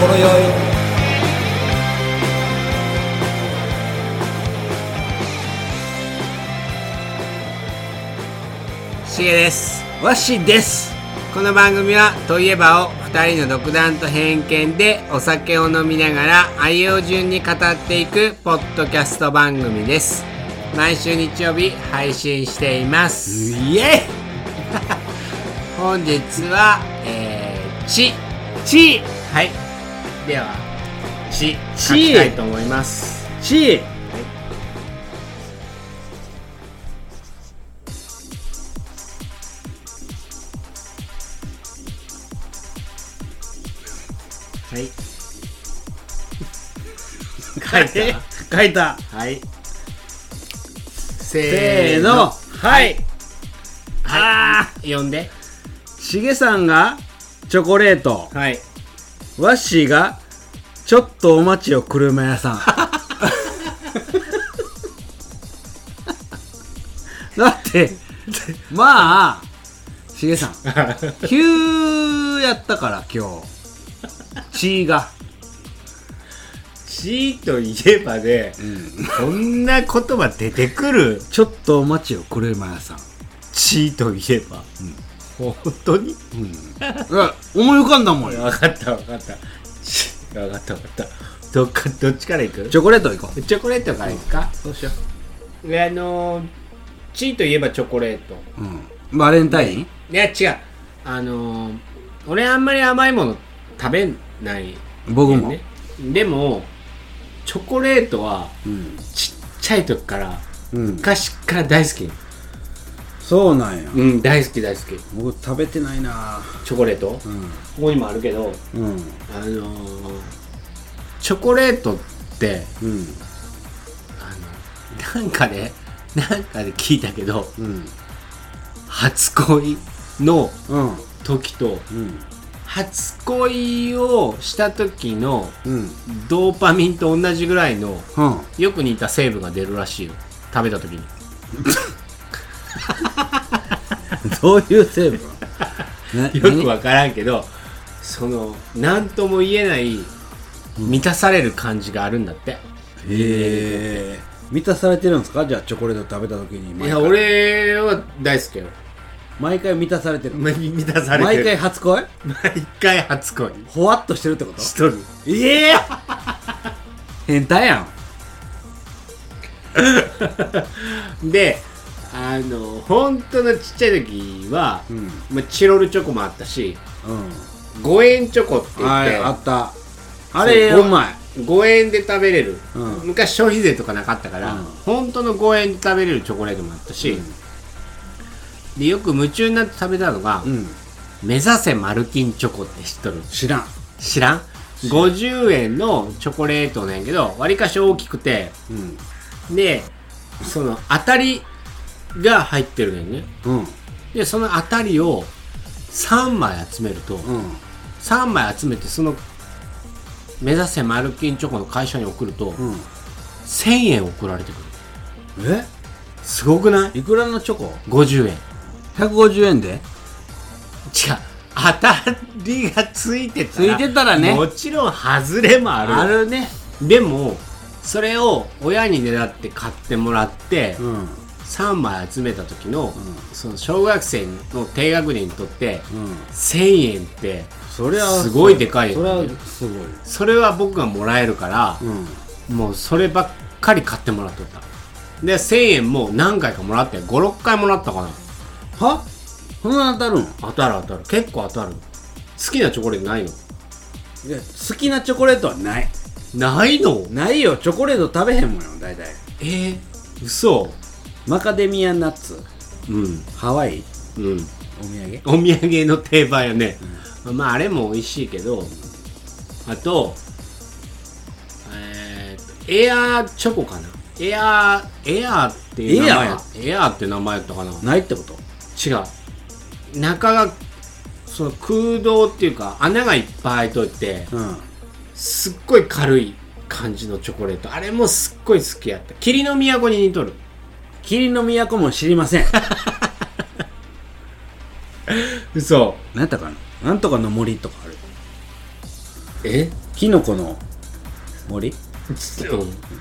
ほろよい。しげです。わしです。この番組は「といえば」を2人の独断と偏見でお酒を飲みながら愛を順に語っていくポッドキャスト番組です。毎週日曜日配信しています。イエ本日はえー、ち。イチはいではちち書きたいと思います。チはい。書いた？書いた。はい。せせーの。はい。あー。読んで。しげさんがチョコレート。はい。わっしーがちょっとお待ちよ車屋さん。だってまあしげさん。急やったから今日。血が。ちといえばね、こんな言葉出てくる？ちょっとお待ちよ車屋さん。ちといえば、本当に？いや思い浮かんだもんよ。分かった分かった。ち分かった分かった。どっかどっちからいく？チョコレート行こう。チョコレートからいくか、そうしよであのー、チといえばチョコレート。う、うん、バレンタイン？いや違う。あのー、俺あんまり甘いもの食べない、僕も、ね、でもチョコレートはうん。ちっちゃい時からうん、昔から大好きそうなんや、うん大好き大好き。僕食べてないな。チョコレート、こうん。こにもあるけどうん。あのー、チョコレートってうん。あのなんかねなんかで聞いたけどうん。初恋のうん。時とうん。初恋をした時のうん。ドーパミンと同じぐらいのうん。よく似た成分が出るらしいよ。食べた時に どういう成分ね？よく分からんけどその何とも言えない満たされる感じがあるんだって、へえ満たされてるんですか？じゃあチョコレート食べた時にいや俺は大好きよ。毎回満たされてる。ま 満たされて毎る回初恋？毎回初恋。ほわっとしてるってこと？しとる。ええ変態やん。であの本当のちっちゃい時は、うん。まあ、チロルチョコもあったしうん。5円チョコって言っはいてあった。あれそううまい。5円で食べれる、うん。昔消費税とかなかったから、うん。本当の5円で食べれるチョコレートもあったし、でよく夢中になって食べたのが、うん。目指せマルキンチョコって知っとる？知らん。知らん？50円のチョコレートなんやけどわりかし大きくてうん。でその当たりが入ってるねんね。うん。でその当たりを3枚集めると、うん。3枚集めてその目指せマルキンチョコの会社に送ると、うん。1000円送られてくる。え？すごくない？いくらのチョコ ?50 円。違う150円で？当たりがついてたらついてたらね。もちろん外れもある。あるね。でもそれを親に狙って買ってもらって、うん3枚集めた時の、その小学生の低学年にとってうん。1000円ってそれはすごいでかいそれはすごい。それは僕がもらえるから、うん。もうそればっかり買ってもらっとった。で1000円も何回かもらって56回もらったかな。は？そんな当たるん当たる当たる。結構当たる。好きなチョコレートないの？いや好きなチョコレートはない。ないの？ないよ。チョコレート食べへんもんよ大体。えー、嘘マカデミアナッツ。うん。ハワイ。うん。お土産？お土産の定番やね、まああれも美味しいけど。あとえー、エアーチョコかな。エアーエアーっていう名前。やエアーって名前やったかな。ないってこと？違う。中がその空洞っていうか穴がいっぱい開いといてうん。すっごい軽い感じのチョコレート。あれもすっごい好きやった。霧の都に似とる霧の都も知りません。嘘。何やったかな？なんとかの森とかある。え？キノコの森？うん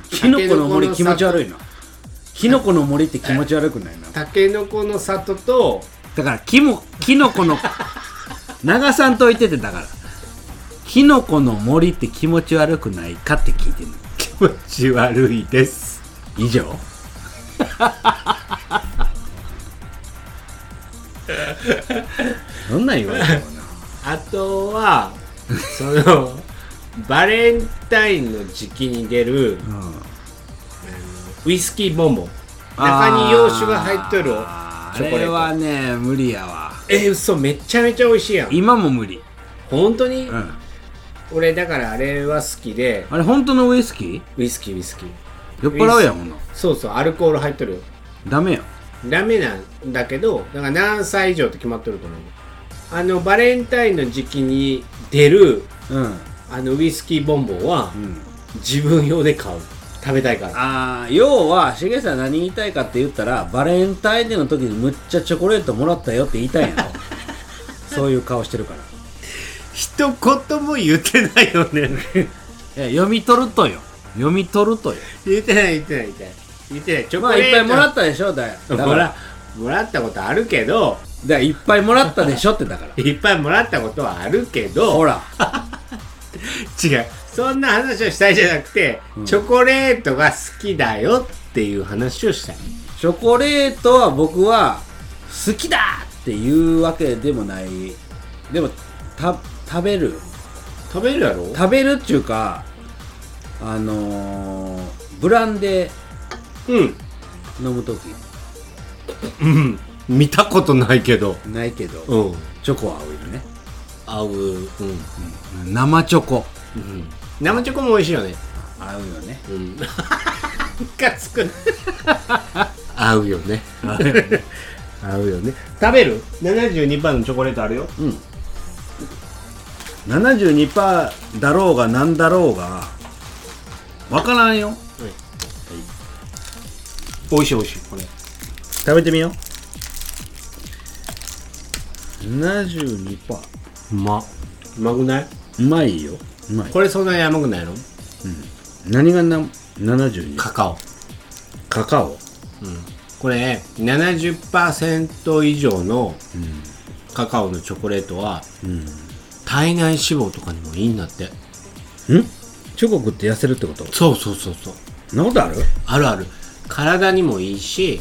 キノコの森気持ち悪いな。キノコの森って気持ち悪くないな。たけのこの里と。だからキモキノコの 長さんと言っててだから。キノコの森って気持ち悪くないかって聞いてんの。気持ち悪いです。以上どんなん言われてもなあとはそのバレンタインの時期に出るうん。ウイスキーボンボン中に洋酒が入っとるあーチョコレート。はね無理やわ。え嘘めちゃめちゃ美味しいやん。今も無理。本当に、うん。俺だからあれは好きで。あれ本当のウイスキー？ウイスキーウイスキー酔っ払うやんほんなそうそうアルコール入っとるよ。ダメよダメなんだけどだから何歳以上って決まっとると思う。あのバレンタインの時期に出るうん。あのウイスキーボンボンはうん。自分用で買う。食べたいから。あー要はしげさん何言いたいかって言ったらバレンタインデーの時にむっちゃチョコレートもらったよって言いたいんやろ そういう顔してるから。一言も言ってないよね。いや読み取るとよ読み取るとよ。言ってない言ってない言ってない。言ってない。チョまあコレート。いっぱいもらったでしょだだから。もらもらったことあるけど。だからいっぱいもらったでしょってだから。いっぱいもらったことはあるけど。ほら。違う。そんな話をしたいじゃなくて、うん。チョコレートが好きだよっていう話をしたい。チョコレートは僕は好きだっていうわけでもない。でもた食べる。食べるやろ？食べるっていうかあのー、ブランデうん。ー飲む時。うん。見たことないけど。ないけど、うん。チョコは合うよね、合ううん、うん。生チョコ。うん、生チョコも美味しいよね。合うよね。うん。ムカつく。合うよね。合うよね。合うよね食べる72%のチョコレートあるよ。うん。72%だろうがなんだろうがわからんよ。美味しい美味しいこれ。食べてみよう。72%うま。うまくない？うまいよ。うまい。これそんなに甘くないの？何がな72カカオ。カカオ？これ70%以上のカカオのチョコレートはうん。体内脂肪とかにもいいんだって。ん？チョコ食って痩せるってこと？そうそうそうそう。そんなことある？あるある。体にもいいし、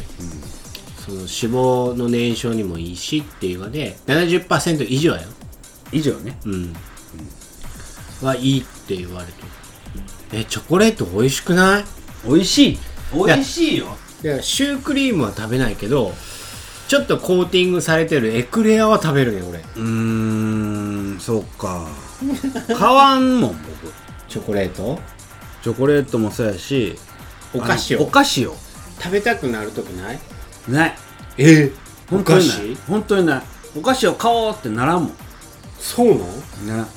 その脂肪の燃焼にもいいしっていうので70%以上やよ。以上ね。うん、はいいって言われてる。えチョコレート美味しくない？美味しい。美味しいよ。いやシュークリームは食べないけどちょっとコーティングされてるエクレアは食べるね俺。うーんそうか。買わんもん僕チョコレート？チョコレートもそうやしお菓子あのおを菓子を。食べたくなるときない？ない。え？お本当にない。本当にない。お菓子を買おうってならんもん。そうなの？な。らん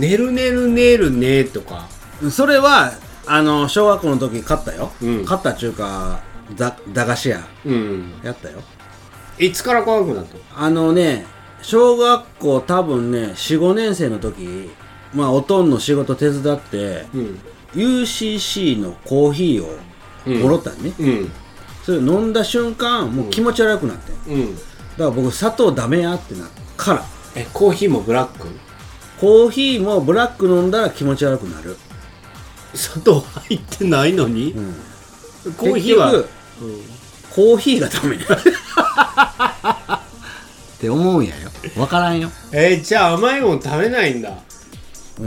ねるねるねるねとか？それはあの小学校の時買ったよ、うん。買ったっちゅうかだ駄菓子屋。うん。やったよ。いつから怖くなったあのね小学校多分ね45年生の時まあおとんの仕事手伝ってうん。UCC のコーヒーをもろったんね、うん。それ飲んだ瞬間もう気持ち悪くなって、だうん。から僕砂糖ダメやってなから。えコーヒーもブラック？コーヒーもブラック飲んだら気持ち悪くなる、砂糖入ってないのに、うん、コーヒーは、結局コーヒーがダメや。って思うんやよ。分からんよ。えーじゃあ甘いもん食べないんだうー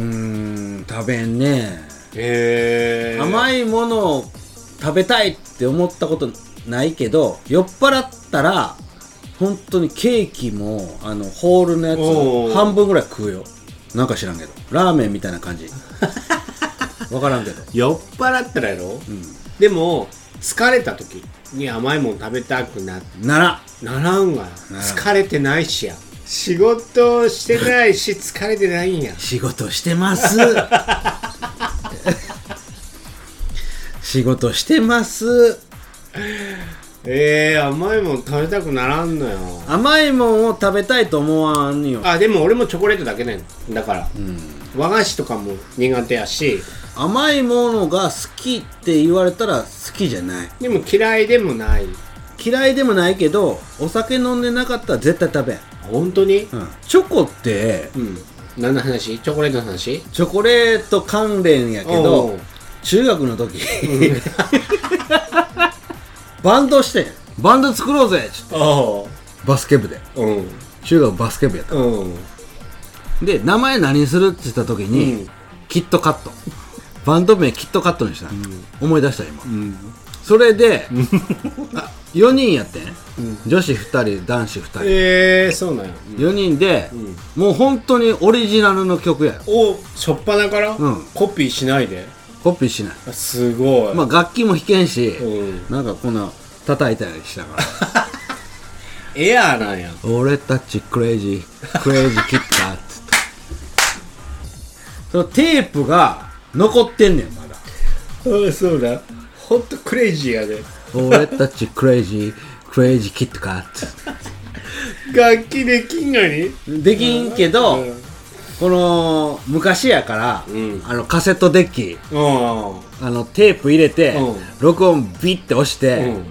ん食べんね。へえ。甘いものを食べたいって思ったことないけど酔っ払ったら本当にケーキもあのホールのやつ半分ぐらい食うよ。なんか知らんけど。ラーメンみたいな感じ。分からんけど。酔っ払ったらやろ？うん。でも疲れた時に甘いもん食べたくなならならんがならん。疲れてないしや仕事してないし疲れてないんや。仕事してます。仕事してます。えー、甘いもん食べたくならんのよ。甘いもんを食べたいと思わんよ。あでも俺もチョコレートだけねんだから。うん。和菓子とかも苦手やし。甘いものが好きって言われたら好きじゃない。でも嫌いでもない嫌いでもないけどお酒飲んでなかったら絶対食べん、本当に？うん、チョコってうん。何の話？チョコレートの話？チョコレート関連やけおどう。中学の時。バンドしてん。バンド作ろうぜ。っつってあ。バスケ部で。あうん。中学バスケ部やった。うん。で名前何するって言った時に、うん。キットカット。バンド名キットカットにした、思い出した今、うん。それであ 4人やってん、ん。女子2人男子2人、ええー、そうなんや、4人で、ん。もう本当にオリジナルの曲や。よおしょっぱなから、うん。コピーしないで？コピーしない。あすごい、まあ楽器も弾けんし、うん。なんかこんな叩いたりしながら。エアーなんや。俺たちクレイジークレイジーキットカットそのテープが残ってんねんまだ。あそうだ。ほんとクレイジーやで俺たちクレイジークレイジーキットカッ楽器できんのに？トできんけど、うん。この昔やから、うん。あのカセットデッキうん。あのテープ入れて、うん。録音ビッて押して、うん。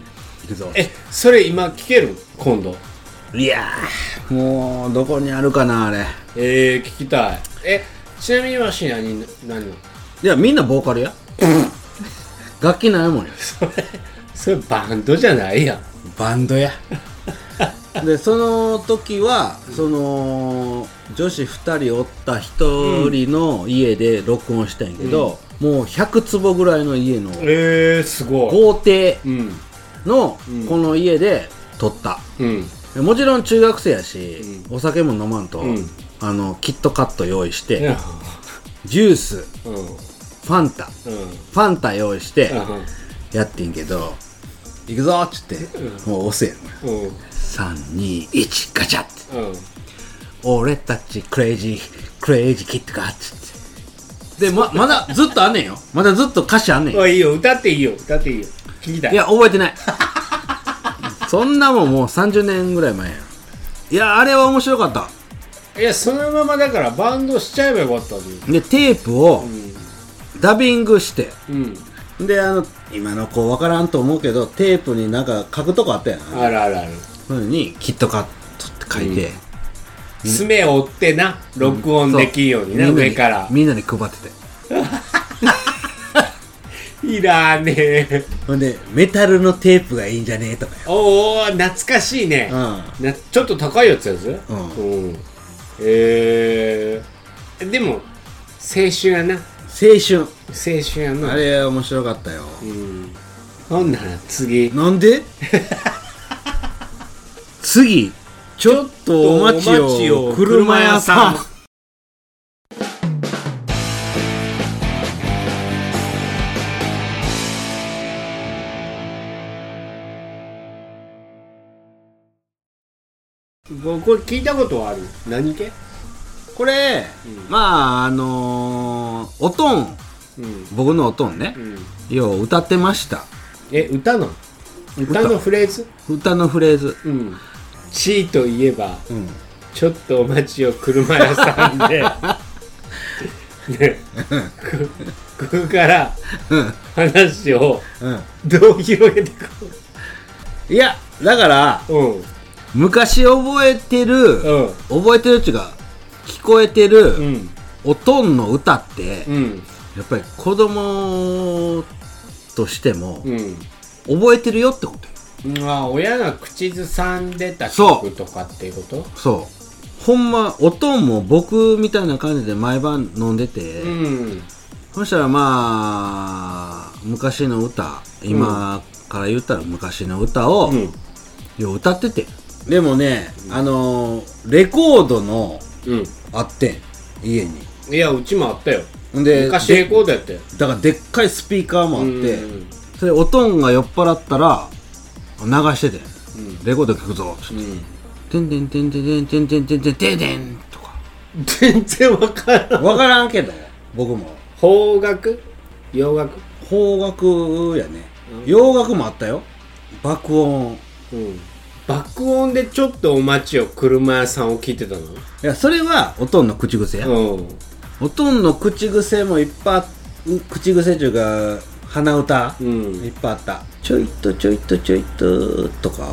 いくぞ。えそれ今聞ける？今度。いやーもうどこにあるかなあれ。えー、聞きたい。えちなみにわし何何？のいやみんなボーカルや。楽器ないもんや。それそれバンドじゃないやん。バンドや。でその時はその女子2人おった1人の家で録音したんやけど、もう100坪ぐらいの家のえー、すごい。豪邸うんのうん。この家で撮った、うん。もちろん中学生やし、お酒も飲まんと、うん。あのキットカット用意して、うん。ジュースうん。ファンタうん。ファンタ用意してうん。やってんけど「行くぞ!」っつって、もう押せやん。うん。321ガチャって。うん。俺たちクレイジークレイジーキットカッつって。でままだずっとあんねんよ。まだずっと歌詞あんねんよ。あいいよ。歌っていいよ。歌っていいよ。聞きたい。いや覚えてない。そんなもんもう30年ぐらい前やいやあれは面白かった。いやそのままだからバンドしちゃえばよかったでテープをダビングして。うんであの今の子分からんと思うけどテープになんか書くとこあったやん。あるあるある。そういうのにキットカットって書いて、爪を折ってな録音できるようにな、上から。みんなに配ってて。いらねえ。ほんでメタルのテープがいいんじゃねえとか。よおお懐かしいね、うん。なちょっと高いやつやつん。うん。え。ー、でも青春やな。青春青春やな。あれ面白かったよ。うん。ほんなら次？なんで？次。ちょっとお待ちを。を。車屋さん。車ここれ聞いたことはある？何系？これ、うん。まああのー、おとん、僕のおとんね。う、ん、よう歌ってました。え歌なの？歌。のフレーズ？歌のフレーズ。うん「地位といえばうん。ちょっとお待ちを車屋さんで。ね。こここからうん。話をうん。どう広げていくいやだからうん。昔覚えてる、うん。覚えてるっていうか聞こえてる、うん。おとんの歌って、うんやっぱり子供としてもうん。覚えてるよってこと。よまあ親が口ずさんでたそう曲とかっていうこと？そう。ほんまおとんも僕みたいな感じで毎晩飲んでて、うんそしたらまあ昔の歌今から言ったら昔の歌を、うんよう歌ってて。でもね、あのーレコードのうん。あってん家に。いやうちもあったよ。んで昔レコードやったよ。だからでっかいスピーカーもあって、うん。それおとんが酔っ払ったら流しててレコード聴くぞつって。うん。てんてんてんてんてんてんてんてんてんてんとか全然わからん分からんけど僕も邦楽洋楽邦楽やねうん洋楽もあったよ爆音うん爆音でちょっとお待ちを車屋さんを聞いてたのいやそれはおとんの口癖や、うんおとんの口癖もいっぱい口癖っていうか鼻歌、うん。いっぱいあった。ちょいとちょいとちょいととか。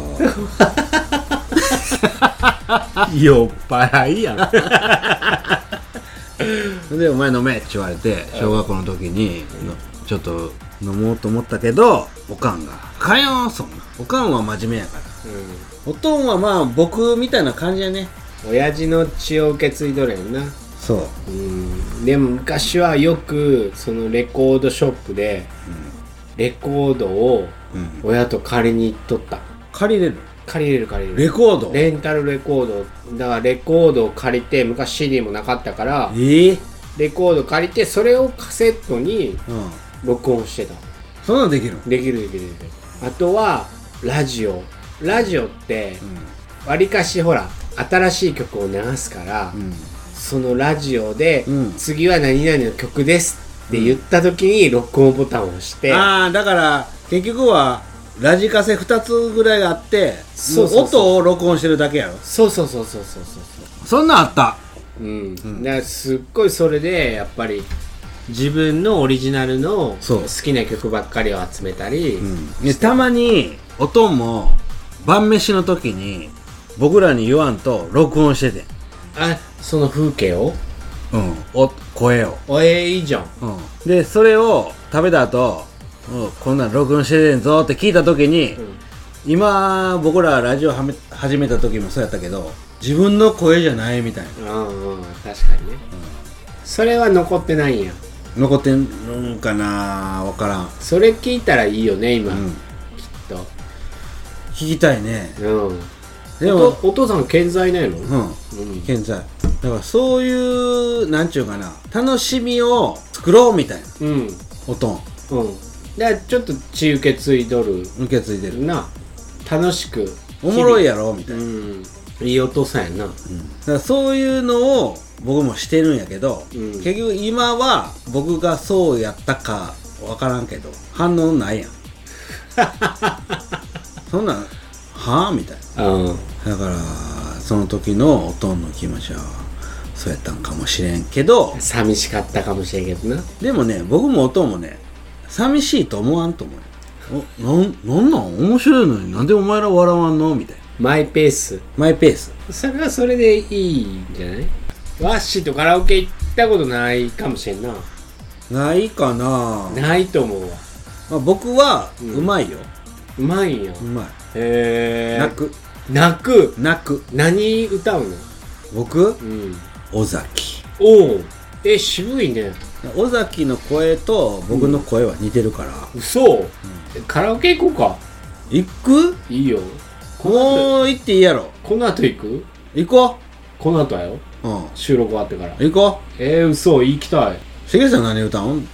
酔っ払いやん。で「お前飲め」って言われて小学校の時にのちょっと飲もうと思ったけどおかんが「かよそんな。おかんは真面目やから。おとんはまあ僕みたいな感じやね。親父の血を受け継いどるやんなそう。うん。でも昔はよくそのレコードショップでレコードをうん。親と借りに行っとった。借りれる借りれる借りれる。レコード？レンタルレコードだからレコードを借りて昔 CD もなかったからええ？レコード借りてそれをカセットにうん。録音してた。そんなんできるできるできるできる。あとはラジオ。ラジオってわりかしほら新しい曲を流すから、うんそのラジオで、うん。次は何々の曲ですって言った時に録音ボタンを押して、ああだから結局はラジカセ2つぐらいあってそうそうそう。もう音を録音してるだけやろ。そうそうそうそうそうそう。そんなんあった？うん、だからすっごいそれでやっぱり自分のオリジナルのそう。好きな曲ばっかりを集めたり、でたまにおとんも晩飯の時に僕らに言わんと録音しててあその風景を？うん。お声を、おえーいいじゃん。うん、でそれを食べた後、うんこんなん録音しててんぞって聞いた時に、今僕らラジオはめ始めた時もそうやったけど自分の声じゃないみたいな。うんうん確かにね、それは残ってないんや。残ってんのかなわからん、それ聞いたらいいよね今、うん、きっと。聞きたいね。うんでもお父さん健在ないの、うん。うん。現在。だからそういうなんちゅうかな。楽しみを作ろうみたいな。うん。おとん。うん。だからちょっと血受け継いどる。受け継いでる。な。楽しく。おもろいややろみたいな、うん。いいお父さんやな。だからそういうのを僕もしてるんやけど、うん。結局今は僕がそうやったかわからんけど反応ないやん。そんなんはあみたいうん。なだからその時のおとんの気持ちはそうやったんかもしれんけど寂しかったかもしれんけどな。でもね僕もおとんもね寂しいと思わんと思うよ。おなんなんなん面白いのになんでお前ら笑わんのみたいな。マイペース。マイペース。それはそれでいいんじゃない？ワッシーとカラオケ行ったことないかもしれんな。ないかな、ないと思うわ。まあ、僕はうん。うまいよ、うまいんやうまいへえ泣く。泣く？泣く。何歌うの？僕？うん。尾崎。おおえ渋いね。尾崎の声と僕の声は似てるから、嘘、カラオケ行こうか？行く？いいよ。この後もう行っていいやろ。この後行く？行ここの後はよ。ううん。収録終わってから。行こえー、嘘。行きたい。うしげさん何歌うん？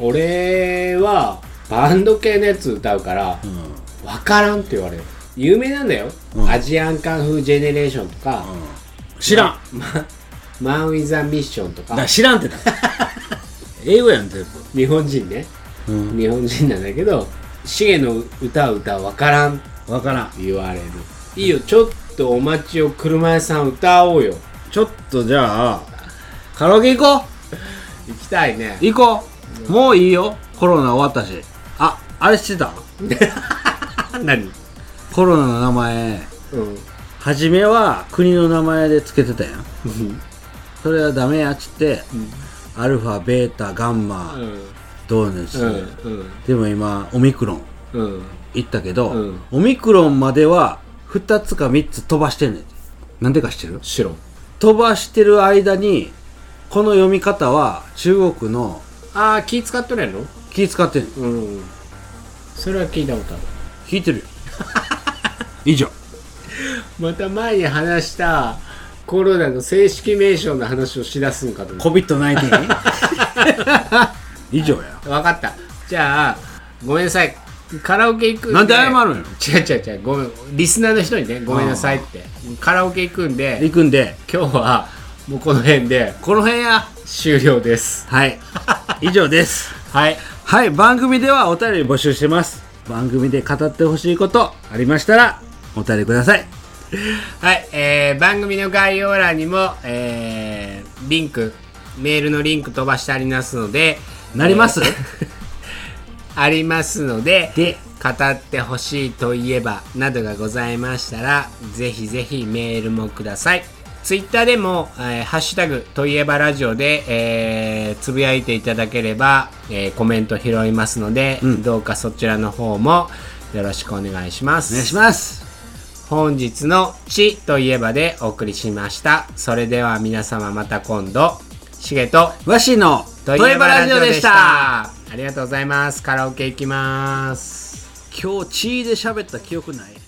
俺はバンド系のやつ歌うからうん分からんって言われる。有名なんだよ、うん。アジアンカンフージェネレーションとか、知らん。ま、マン・ウィザ・ミッションとか。だ知らんってだ 英語やん全日本人ね。部うん。日本人なんだけどシゲの歌う歌分からん。って分からん。言われる。いいよ。ちょっとお待ちを車屋さん歌おうよ。ちょっとじゃあカラオケ行こ行きたいね。う行こう。もういいよ。コロナ終わったし。ああれ知ってた 何？コロナの名前。うん。初めは国の名前で付けてたやん。うん。それはダメやっつってアルファベータガンマどうねつって、うん。でも今オミクロンうん。行ったけど、うん。オミクロンまでは2つか3つ飛ばしてんねん。てなんでか知ってる？白飛ばしてる間にこの読み方は中国のああ気使っとるやろ気使ってんのうん。それは聞いたことある聞いてる。よ 以上。また前に話したコロナの正式名称の話をしだすんかと。思っ COVID-19 以上や。た分かった。じゃあごめんなさい。カラオケ行くんで。なんで謝るのよ違う違う違うごめん。リスナーの人にねごめんなさいって。カラオケ行くんで行くんで。今日はもうこの辺で。この辺や。終了です。はい。以上です。はい。はい。番組ではお便り募集してます番組で語ってほしいことありましたらお便りください。はい、えー、番組の概要欄にも、えー、リンクメールのリンク飛ばしてありますのでなります、えー。ありますのでで語ってほしいといえばなどがございましたらぜひぜひメールもくださいツイッターでも、えーハッシュタグといえばラジオで、えーつぶやいていただければ、えーコメント拾いますので、うん。どうかそちらの方もよろしくお願いします。お願いします。本日の「地といえば」でお送りしました。それでは皆様また今度しげとわしのとといえばラジオでした。ありがとうございます。カラオケ行きます。今日血で喋った記憶ない？